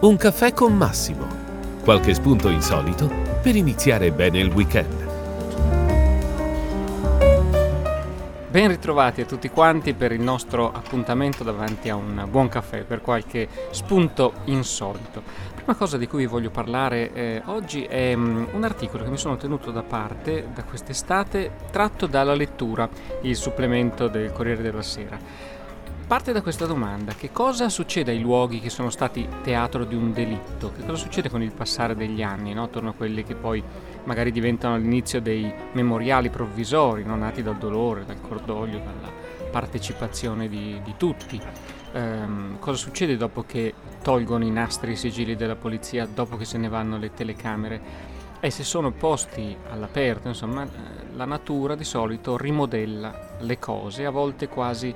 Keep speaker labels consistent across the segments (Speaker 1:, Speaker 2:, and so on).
Speaker 1: Un caffè con Massimo. Qualche spunto insolito per iniziare bene il weekend.
Speaker 2: Ben ritrovati a tutti quanti per il nostro appuntamento davanti a un buon caffè per qualche spunto insolito. Prima cosa di cui vi voglio parlare eh, oggi è um, un articolo che mi sono tenuto da parte da quest'estate tratto dalla lettura, il supplemento del Corriere della Sera. Parte da questa domanda, che cosa succede ai luoghi che sono stati teatro di un delitto? Che cosa succede con il passare degli anni, no? attorno a quelli che poi magari diventano all'inizio dei memoriali provvisori, no? nati dal dolore, dal cordoglio, dalla partecipazione di, di tutti. Ehm, cosa succede dopo che tolgono i nastri e i sigilli della polizia, dopo che se ne vanno le telecamere? E se sono posti all'aperto, insomma, la natura di solito rimodella le cose, a volte quasi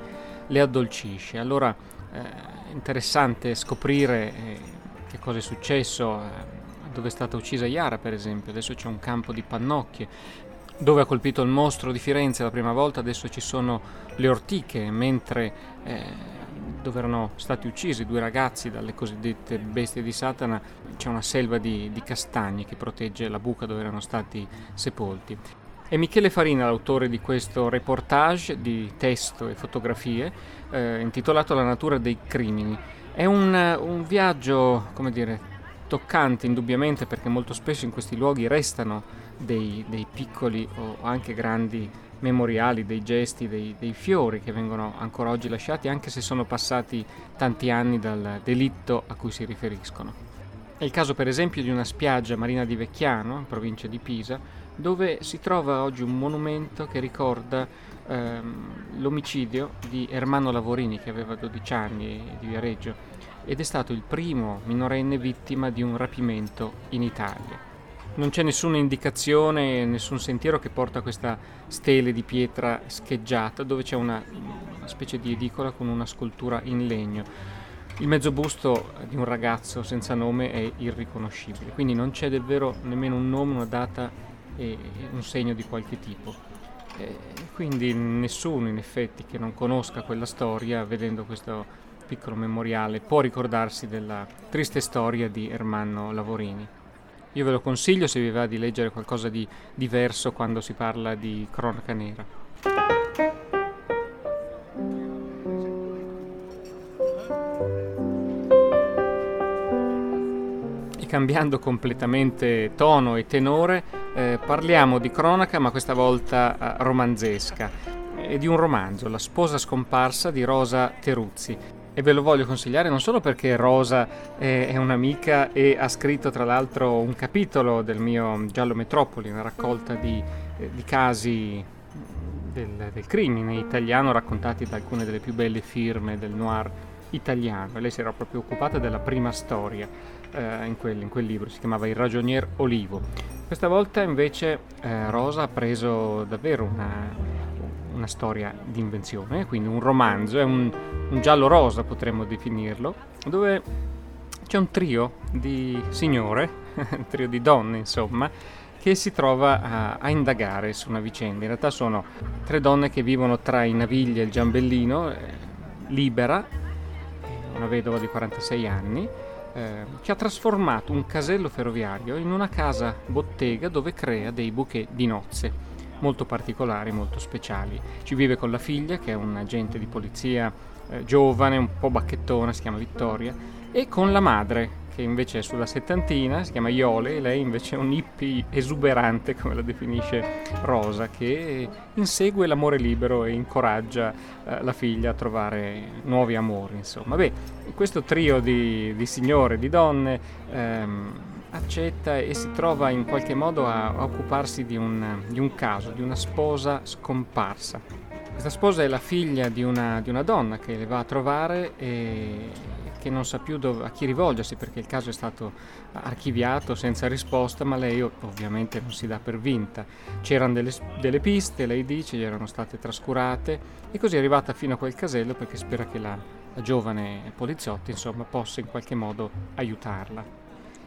Speaker 2: le addolcisce. Allora eh, è interessante scoprire eh, che cosa è successo eh, dove è stata uccisa Yara, per esempio. Adesso c'è un campo di pannocchie. Dove ha colpito il mostro di Firenze la prima volta, adesso ci sono le ortiche, mentre eh, dove erano stati uccisi due ragazzi dalle cosiddette bestie di Satana c'è una selva di, di castagni che protegge la buca dove erano stati sepolti. È Michele Farina l'autore di questo reportage di testo e fotografie eh, intitolato La natura dei crimini. È un, un viaggio, come dire, toccante indubbiamente perché molto spesso in questi luoghi restano dei, dei piccoli o anche grandi memoriali, dei gesti, dei, dei, fiori che vengono ancora oggi lasciati anche se sono passati tanti anni dal delitto a cui si riferiscono. È il caso per esempio di una spiaggia marina di Vecchiano, in provincia di Pisa, dove si trova oggi un monumento che ricorda ehm, l'omicidio di Ermanno Lavorini che aveva 12 anni di Viareggio ed è stato il primo minorenne vittima di un rapimento in Italia. Non c'è nessuna indicazione, nessun sentiero che porta a questa stele di pietra scheggiata dove c'è una, una specie di edicola con una scultura in legno. Il mezzo busto di un ragazzo senza nome è irriconoscibile, quindi non c'è davvero nemmeno un nome, una data e un segno di qualche tipo. E quindi nessuno in effetti che non conosca quella storia vedendo questo piccolo memoriale può ricordarsi della triste storia di Ermanno Lavorini. Io ve lo consiglio se vi va di leggere qualcosa di diverso quando si parla di cronaca nera. E cambiando completamente tono e tenore, eh, parliamo di cronaca, ma questa volta eh, romanzesca, e di un romanzo, La sposa scomparsa di Rosa Teruzzi. E ve lo voglio consigliare non solo perché Rosa è, un'amica e ha scritto tra l'altro un capitolo del mio Giallo Metropoli, una raccolta di, eh, di casi del, del, crimine italiano raccontati da alcune delle più belle firme del noir italiano. E lei si era proprio occupata della prima storia eh, in, quel, in, quel, libro, si chiamava Il ragionier Olivo. Questa volta invece eh, Rosa ha preso davvero una una storia di invenzione, quindi un romanzo, è un, un giallo rosa potremmo definirlo, dove c'è un trio di signore, un trio di donne insomma, che si trova a, a, indagare su una vicenda. In realtà sono tre donne che vivono tra i Navigli e il Giambellino, eh, libera, una vedova di 46 anni, eh, che ha trasformato un casello ferroviario in una casa bottega dove crea dei bouquet di nozze molto particolari, molto speciali. Ci vive con la figlia, che è un agente di polizia eh, giovane, un po' bacchettona, si chiama Vittoria, e con la madre, che invece è sulla settantina, si chiama Iole, e lei invece è un hippie esuberante, come la definisce Rosa, che insegue l'amore libero e incoraggia eh, la figlia a trovare nuovi amori. Insomma, beh, questo trio di, di signore, di donne, ehm, accetta e si trova in qualche modo a, occuparsi di un, di un, caso, di una sposa scomparsa. Questa sposa è la figlia di una, di una donna che le va a trovare e che non sa più dove, a chi rivolgersi perché il caso è stato archiviato senza risposta, ma lei ovviamente non si dà per vinta. C'erano delle, delle piste, lei dice, gli erano state trascurate e così è arrivata fino a quel casello perché spera che la, la giovane poliziotta insomma, possa in qualche modo aiutarla.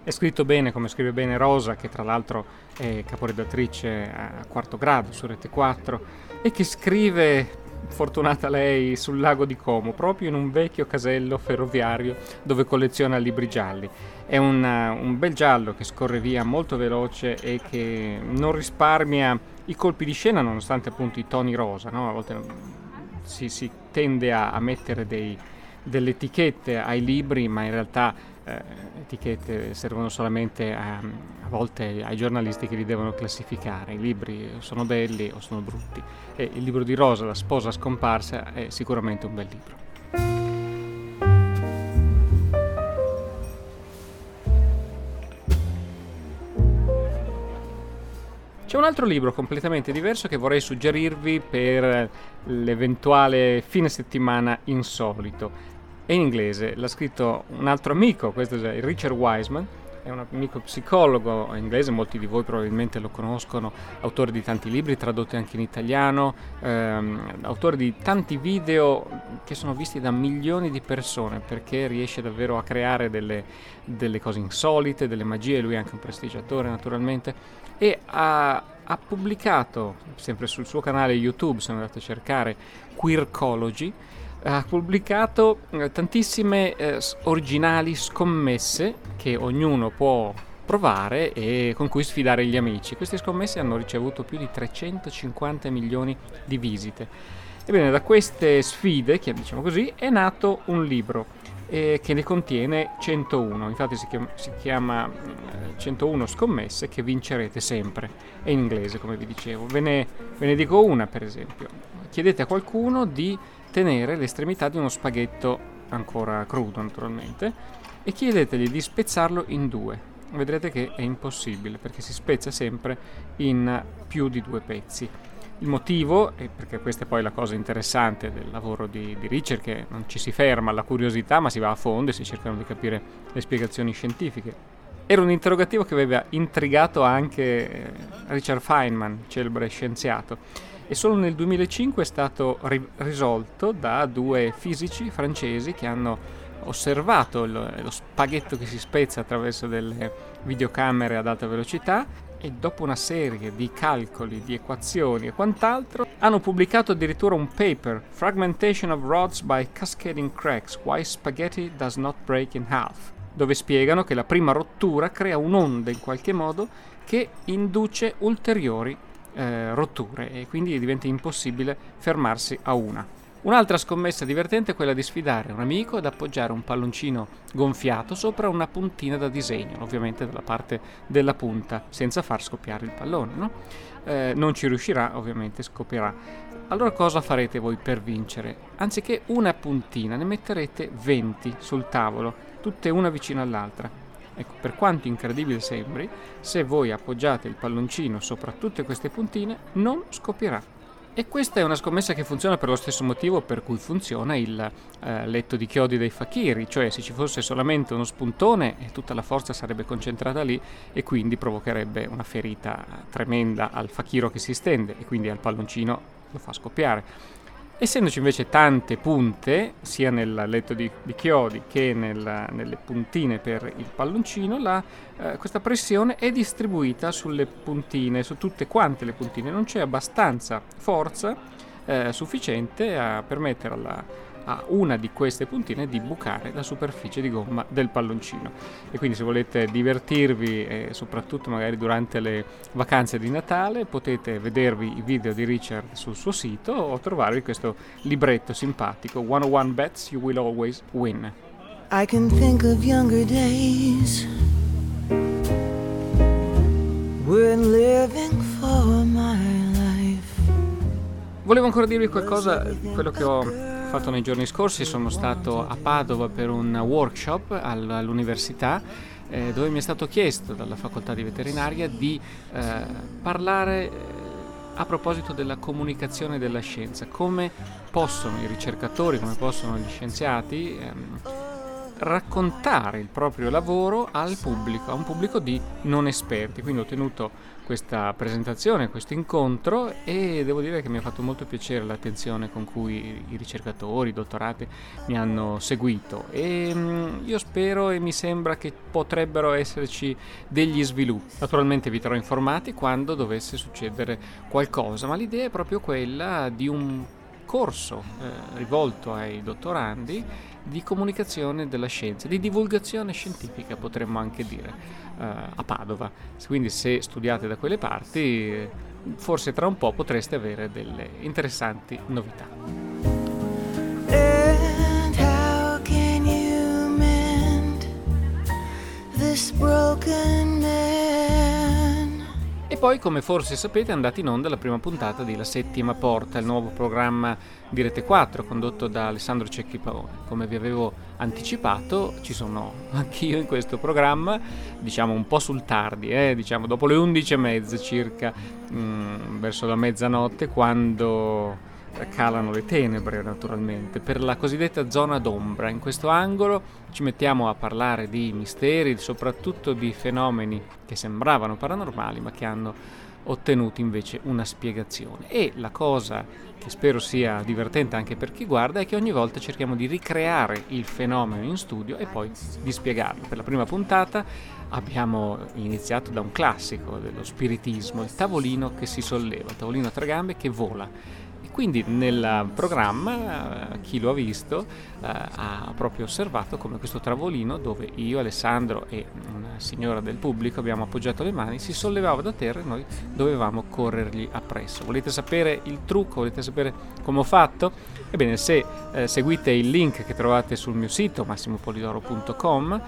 Speaker 2: È scritto bene, come scrive bene Rosa, che tra l'altro è caporedattrice a quarto grado su Rete 4 e che scrive fortunata lei sul lago di Como, proprio in un vecchio casello ferroviario dove colleziona libri gialli. È una, un bel giallo che scorre via molto veloce e che non risparmia i colpi di scena nonostante appunto i toni rosa, no? a volte si, si tende a, a mettere dei, delle etichette ai libri, ma in realtà eh, etichette servono solamente a, a, volte ai giornalisti che li devono classificare. I libri sono belli o sono brutti. E il libro di Rosa, La sposa scomparsa, è sicuramente un bel libro. C'è un altro libro completamente diverso che vorrei suggerirvi per l'eventuale fine settimana insolito è in inglese, l'ha scritto un altro amico, questo è Richard Wiseman, è un amico psicologo inglese, molti di voi probabilmente lo conoscono, autore di tanti libri tradotti anche in italiano, ehm, autore di tanti video che sono visti da milioni di persone perché riesce davvero a creare delle, delle cose insolite, delle magie, lui è anche un prestigiatore naturalmente, e ha, ha pubblicato, sempre sul suo canale YouTube, sono andato a cercare, Queercology, ha pubblicato eh, tantissime eh, originali scommesse che ognuno può provare e con cui sfidare gli amici. Queste scommesse hanno ricevuto più di 350 milioni di visite. Ebbene, da queste sfide, diciamo così, è nato un libro eh, che ne contiene 101. Infatti si chiama, si chiama eh, 101 scommesse che vincerete sempre. È in inglese, come vi dicevo. Ve ne, ve ne dico una, per esempio. Chiedete a qualcuno di tenere l'estremità di uno spaghetto ancora crudo naturalmente e chiedetegli di spezzarlo in due. Vedrete che è impossibile perché si spezza sempre in più di due pezzi. Il motivo, e perché questa è poi la cosa interessante del lavoro di, di ricerca, non ci si ferma alla curiosità ma si va a fondo e si cercano di capire le spiegazioni scientifiche. Era un interrogativo che aveva intrigato anche eh, Richard Feynman, celebre scienziato e solo nel 2005 è stato ri- risolto da due fisici francesi che hanno osservato lo, lo spaghetto che si spezza attraverso delle videocamere ad alta velocità e dopo una serie di calcoli, di equazioni e quant'altro hanno pubblicato addirittura un paper Fragmentation of Rods by Cascading Cracks Why Spaghetti Does Not Break in Half dove spiegano che la prima rottura crea un'onda in qualche modo che induce ulteriori eh, rotture e quindi diventa impossibile fermarsi a una. Un'altra scommessa divertente è quella di sfidare un amico ad appoggiare un palloncino gonfiato sopra una puntina da disegno, ovviamente dalla parte della punta, senza far scoppiare il pallone. No? Eh, non ci riuscirà, ovviamente scoppierà. Allora cosa farete voi per vincere? Anziché una puntina, ne metterete 20 sul tavolo, tutte una vicino all'altra Ecco, per quanto incredibile sembri, se voi appoggiate il palloncino sopra tutte queste puntine, non scoppierà. E questa è una scommessa che funziona per lo stesso motivo per cui funziona il eh, letto di chiodi dei fakiri, cioè se ci fosse solamente uno spuntone tutta la forza sarebbe concentrata lì e quindi provocherebbe una ferita tremenda al fakiro che si stende e quindi al palloncino lo fa scoppiare. Essendoci invece tante punte, sia nel letto di, di chiodi che nel, nelle puntine per il palloncino, la, eh, questa pressione è distribuita sulle puntine, su tutte quante le puntine. Non c'è abbastanza forza eh, sufficiente a permettere alla, a una di queste puntine di bucare la superficie di gomma del palloncino. E quindi se volete divertirvi, e soprattutto magari durante le vacanze di Natale, potete vedervi i video di Richard sul suo sito o trovarvi questo libretto simpatico, 101 Bets You Will Always Win. I can think of younger days when living for my life. Volevo ancora dirvi qualcosa, quello che ho fatto nei giorni scorsi, sono stato a Padova per un workshop all'università eh, dove mi è stato chiesto dalla facoltà di veterinaria di eh, parlare eh, a proposito della comunicazione della scienza, come possono i ricercatori, come possono gli scienziati ehm, raccontare il proprio lavoro al pubblico, a un pubblico di non esperti. Quindi ho tenuto questa presentazione, questo incontro e devo dire che mi ha fatto molto piacere l'attenzione con cui i ricercatori, i dottorati mi hanno seguito e mm, io spero e mi sembra che potrebbero esserci degli sviluppi. Naturalmente vi terrò informati quando dovesse succedere qualcosa, ma l'idea è proprio quella di un corso eh, rivolto ai dottorandi di comunicazione della scienza, di divulgazione scientifica potremmo anche dire, eh, a Padova. Quindi se studiate da quelle parti, forse tra un po' potreste avere delle interessanti novità. Poi, come forse sapete, è andata in onda la prima puntata di La Settima Porta, il nuovo programma di Rete 4 condotto da Alessandro Cecchi Paone. Come vi avevo anticipato, ci sono anch'io in questo programma, diciamo un po' sul tardi, eh, diciamo dopo le 11.30 circa, mh, mm, verso la mezzanotte, quando calano le tenebre naturalmente, per la cosiddetta zona d'ombra. In questo angolo ci mettiamo a parlare di misteri, soprattutto di fenomeni che sembravano paranormali ma che hanno ottenuto invece una spiegazione. E la cosa che spero sia divertente anche per chi guarda è che ogni volta cerchiamo di ricreare il fenomeno in studio e poi di spiegarlo. Per la prima puntata abbiamo iniziato da un classico dello spiritismo, il tavolino che si solleva, il tavolino a tre gambe che vola quindi nel programma eh, chi lo ha visto eh, ha proprio osservato come questo travolino dove io, Alessandro e una signora del pubblico abbiamo appoggiato le mani si sollevava da terra e noi dovevamo corrergli appresso. Volete sapere il trucco? Volete sapere come ho fatto? Ebbene, se eh, seguite il link che trovate sul mio sito massimopolidoro.com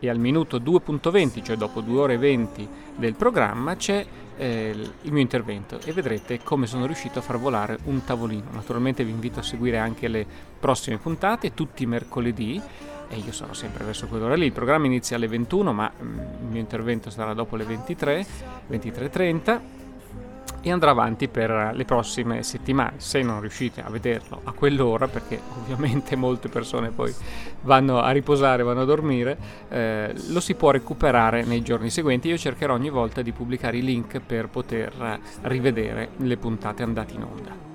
Speaker 2: e al minuto 2.20, cioè dopo 2 ore e 20 del programma, c'è eh, il mio intervento e vedrete come sono riuscito a far volare un tavolino. Naturalmente vi invito a seguire anche le prossime puntate, tutti i mercoledì, e io sono sempre verso quell'ora lì. Il programma inizia alle 21, ma mm, il mio intervento sarà dopo le 23, 23.30 e andrà avanti per le prossime settimane. Se non riuscite a vederlo a quell'ora, perché ovviamente molte persone poi vanno a riposare, vanno a dormire, eh, lo si può recuperare nei giorni seguenti. Io cercherò ogni volta di pubblicare i link per poter rivedere le puntate andate in onda.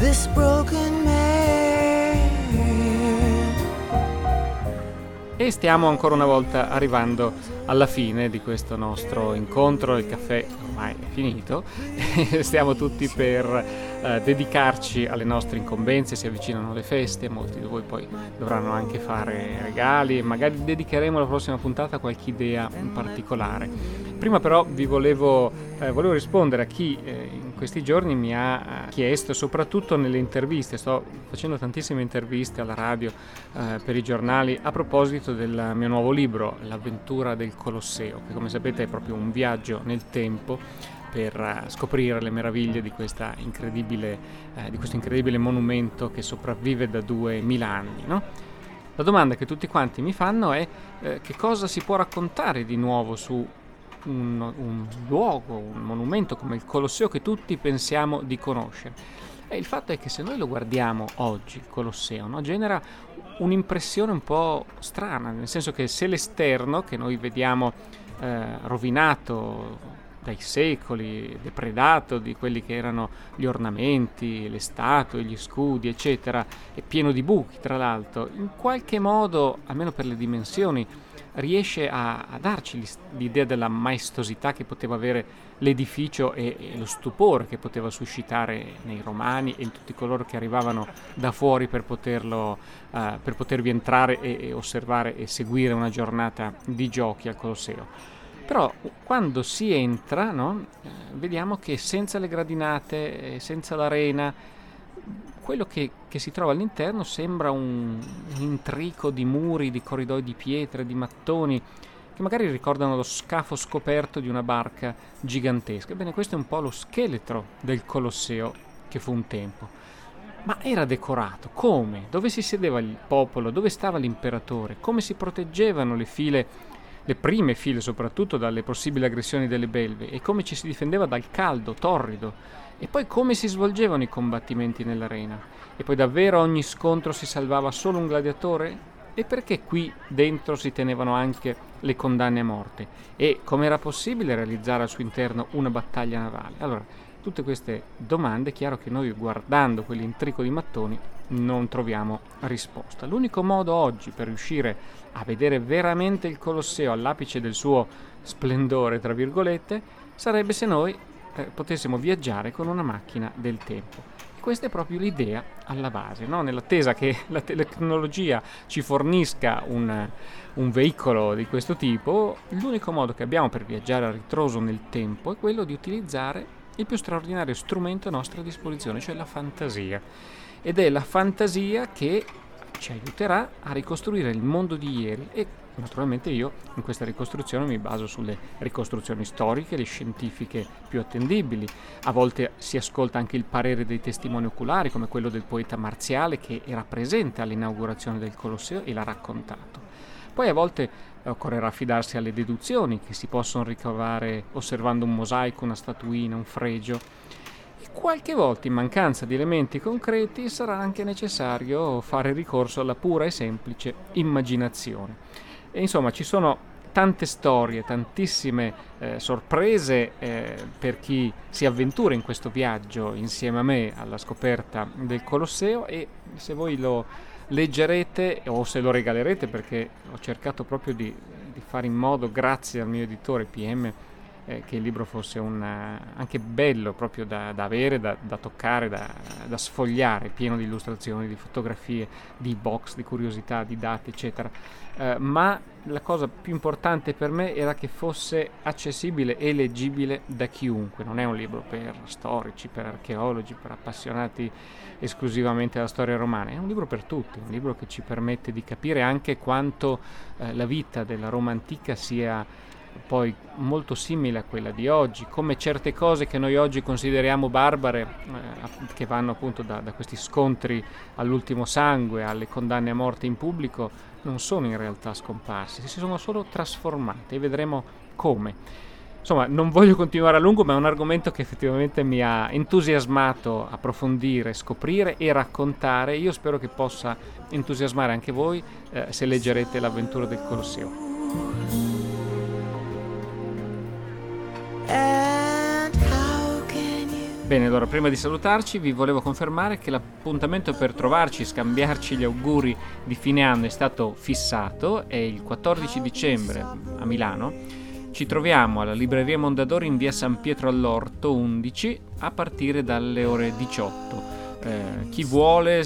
Speaker 2: this broken E stiamo ancora una volta arrivando alla fine di questo nostro incontro, il caffè ormai è finito, stiamo tutti per eh, dedicarci alle nostre incombenze, si avvicinano le feste, molti di voi poi dovranno anche fare regali e magari dedicheremo la prossima puntata a qualche idea in particolare. Prima però vi volevo, eh, volevo rispondere a chi eh, questi giorni mi ha eh, chiesto, soprattutto nelle interviste, sto facendo tantissime interviste alla radio eh, per i giornali a proposito del mio nuovo libro, L'avventura del Colosseo, che come sapete è proprio un viaggio nel tempo per eh, scoprire le meraviglie di, incredibile, eh, di questo incredibile monumento che sopravvive da 2000 anni. No? La domanda che tutti quanti mi fanno è eh, che cosa si può raccontare di nuovo su un, un luogo, un monumento come il Colosseo che tutti pensiamo di conoscere. E il fatto è che se noi lo guardiamo oggi, il Colosseo, no, genera un'impressione un po' strana, nel senso che se l'esterno che noi vediamo eh, rovinato dai secoli, depredato di quelli che erano gli ornamenti, le statue, gli scudi, eccetera, e pieno di buchi, tra l'altro, in qualche modo, almeno per le dimensioni, riesce a, a darci l'idea della maestosità che poteva avere l'edificio e, e, lo stupore che poteva suscitare nei romani e in tutti coloro che arrivavano da fuori per, poterlo, uh, per potervi entrare e, e osservare e seguire una giornata di giochi al Colosseo. Però quando si entra, no, eh, vediamo che senza le gradinate, senza l'arena, quello che, che, si trova all'interno sembra un, un intrico di muri, di corridoi di pietre, di mattoni, che magari ricordano lo scafo scoperto di una barca gigantesca. Ebbene, questo è un po' lo scheletro del Colosseo che fu un tempo. Ma era decorato. Come? Dove si sedeva il popolo? Dove stava l'imperatore? Come si proteggevano le file le prime file soprattutto dalle possibili aggressioni delle belve e come ci si difendeva dal caldo torrido e poi come si svolgevano i combattimenti nell'arena. E poi davvero ogni scontro si salvava solo un gladiatore? E perché qui dentro si tenevano anche le condanne a morte? E come era possibile realizzare al suo interno una battaglia navale? Allora Tutte queste domande, è chiaro che noi guardando quell'intrico di mattoni non troviamo risposta. L'unico modo oggi per riuscire a vedere veramente il Colosseo all'apice del suo splendore, tra virgolette, sarebbe se noi eh, potessimo viaggiare con una macchina del tempo. E questa è proprio l'idea alla base, no? nell'attesa che la tecnologia ci fornisca un, un veicolo di questo tipo, l'unico modo che abbiamo per viaggiare a ritroso nel tempo è quello di utilizzare il più straordinario strumento a nostra disposizione, cioè la fantasia. Ed è la fantasia che ci aiuterà a ricostruire il mondo di ieri e naturalmente io in questa ricostruzione mi baso sulle ricostruzioni storiche, le scientifiche più attendibili. A volte si ascolta anche il parere dei testimoni oculari come quello del poeta marziale che era presente all'inaugurazione del Colosseo e l'ha raccontato. Poi a volte occorrerà affidarsi alle deduzioni che si possono ricavare osservando un mosaico, una statuina, un fregio. E qualche volta, in mancanza di elementi concreti, sarà anche necessario fare ricorso alla pura e semplice immaginazione. E insomma, ci sono tante storie, tantissime eh, sorprese eh, per chi si avventura in questo viaggio insieme a me alla scoperta del Colosseo e se voi lo leggerete o se lo regalerete perché ho cercato proprio di, di fare in modo, grazie al mio editore PM, eh, che il libro fosse un, anche bello proprio da, da avere, da, da toccare, da, da, sfogliare, pieno di illustrazioni, di fotografie, di box, di curiosità, di dati, eccetera. Eh, ma la cosa più importante per me era che fosse accessibile e leggibile da chiunque. Non è un libro per storici, per archeologi, per appassionati esclusivamente della storia romana, è un libro per tutti, un libro che ci permette di capire anche quanto eh, la vita della Roma antica sia poi molto simile a quella di oggi, come certe cose che noi oggi consideriamo barbare, eh, che vanno appunto da, da, questi scontri all'ultimo sangue, alle condanne a morte in pubblico, non sono in realtà scomparse, si sono solo trasformate e vedremo come. Insomma, non voglio continuare a lungo, ma è un argomento che effettivamente mi ha entusiasmato approfondire, scoprire e raccontare. Io spero che possa entusiasmare anche voi eh, se leggerete l'avventura del Colosseo. Bene, allora prima di salutarci vi volevo confermare che l'appuntamento per trovarci scambiarci gli auguri di fine anno è stato fissato, è il 14 dicembre a Milano. Ci troviamo alla libreria Mondadori in via San Pietro all'Orto 11 a partire dalle ore 18. Eh, chi vuole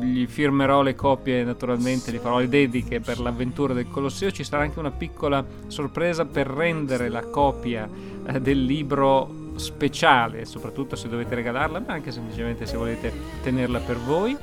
Speaker 2: gli firmerò le copie naturalmente, gli farò le dediche per l'avventura del Colosseo, ci sarà anche una piccola sorpresa per rendere la copia eh, del libro speciale, soprattutto se dovete regalarla, ma anche semplicemente se volete tenerla per voi.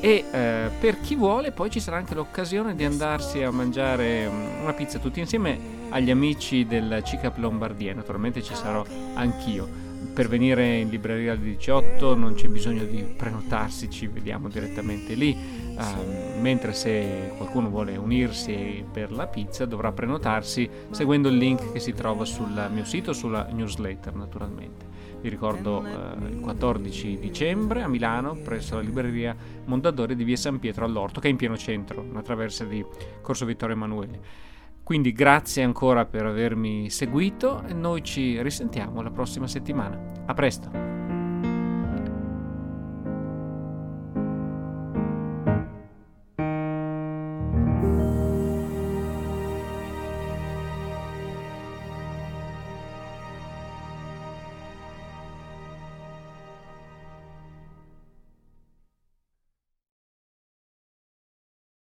Speaker 2: E eh, per chi vuole, poi ci sarà anche l'occasione di andarsi a mangiare mm, una pizza tutti insieme agli amici del CICAP Lombardia. Naturalmente ci sarò anch'io. Per venire in libreria alle 18 non c'è bisogno di prenotarsi, ci vediamo direttamente lì. Uh, mentre se qualcuno vuole unirsi per la pizza dovrà prenotarsi seguendo il link che si trova sul mio sito, sulla newsletter naturalmente. Vi ricordo uh, il 14 dicembre a Milano presso la libreria Mondadori di via San Pietro all'Orto che è in pieno centro, una traversa di Corso Vittorio Emanuele. Quindi grazie ancora per avermi seguito e noi ci risentiamo la prossima settimana. A presto!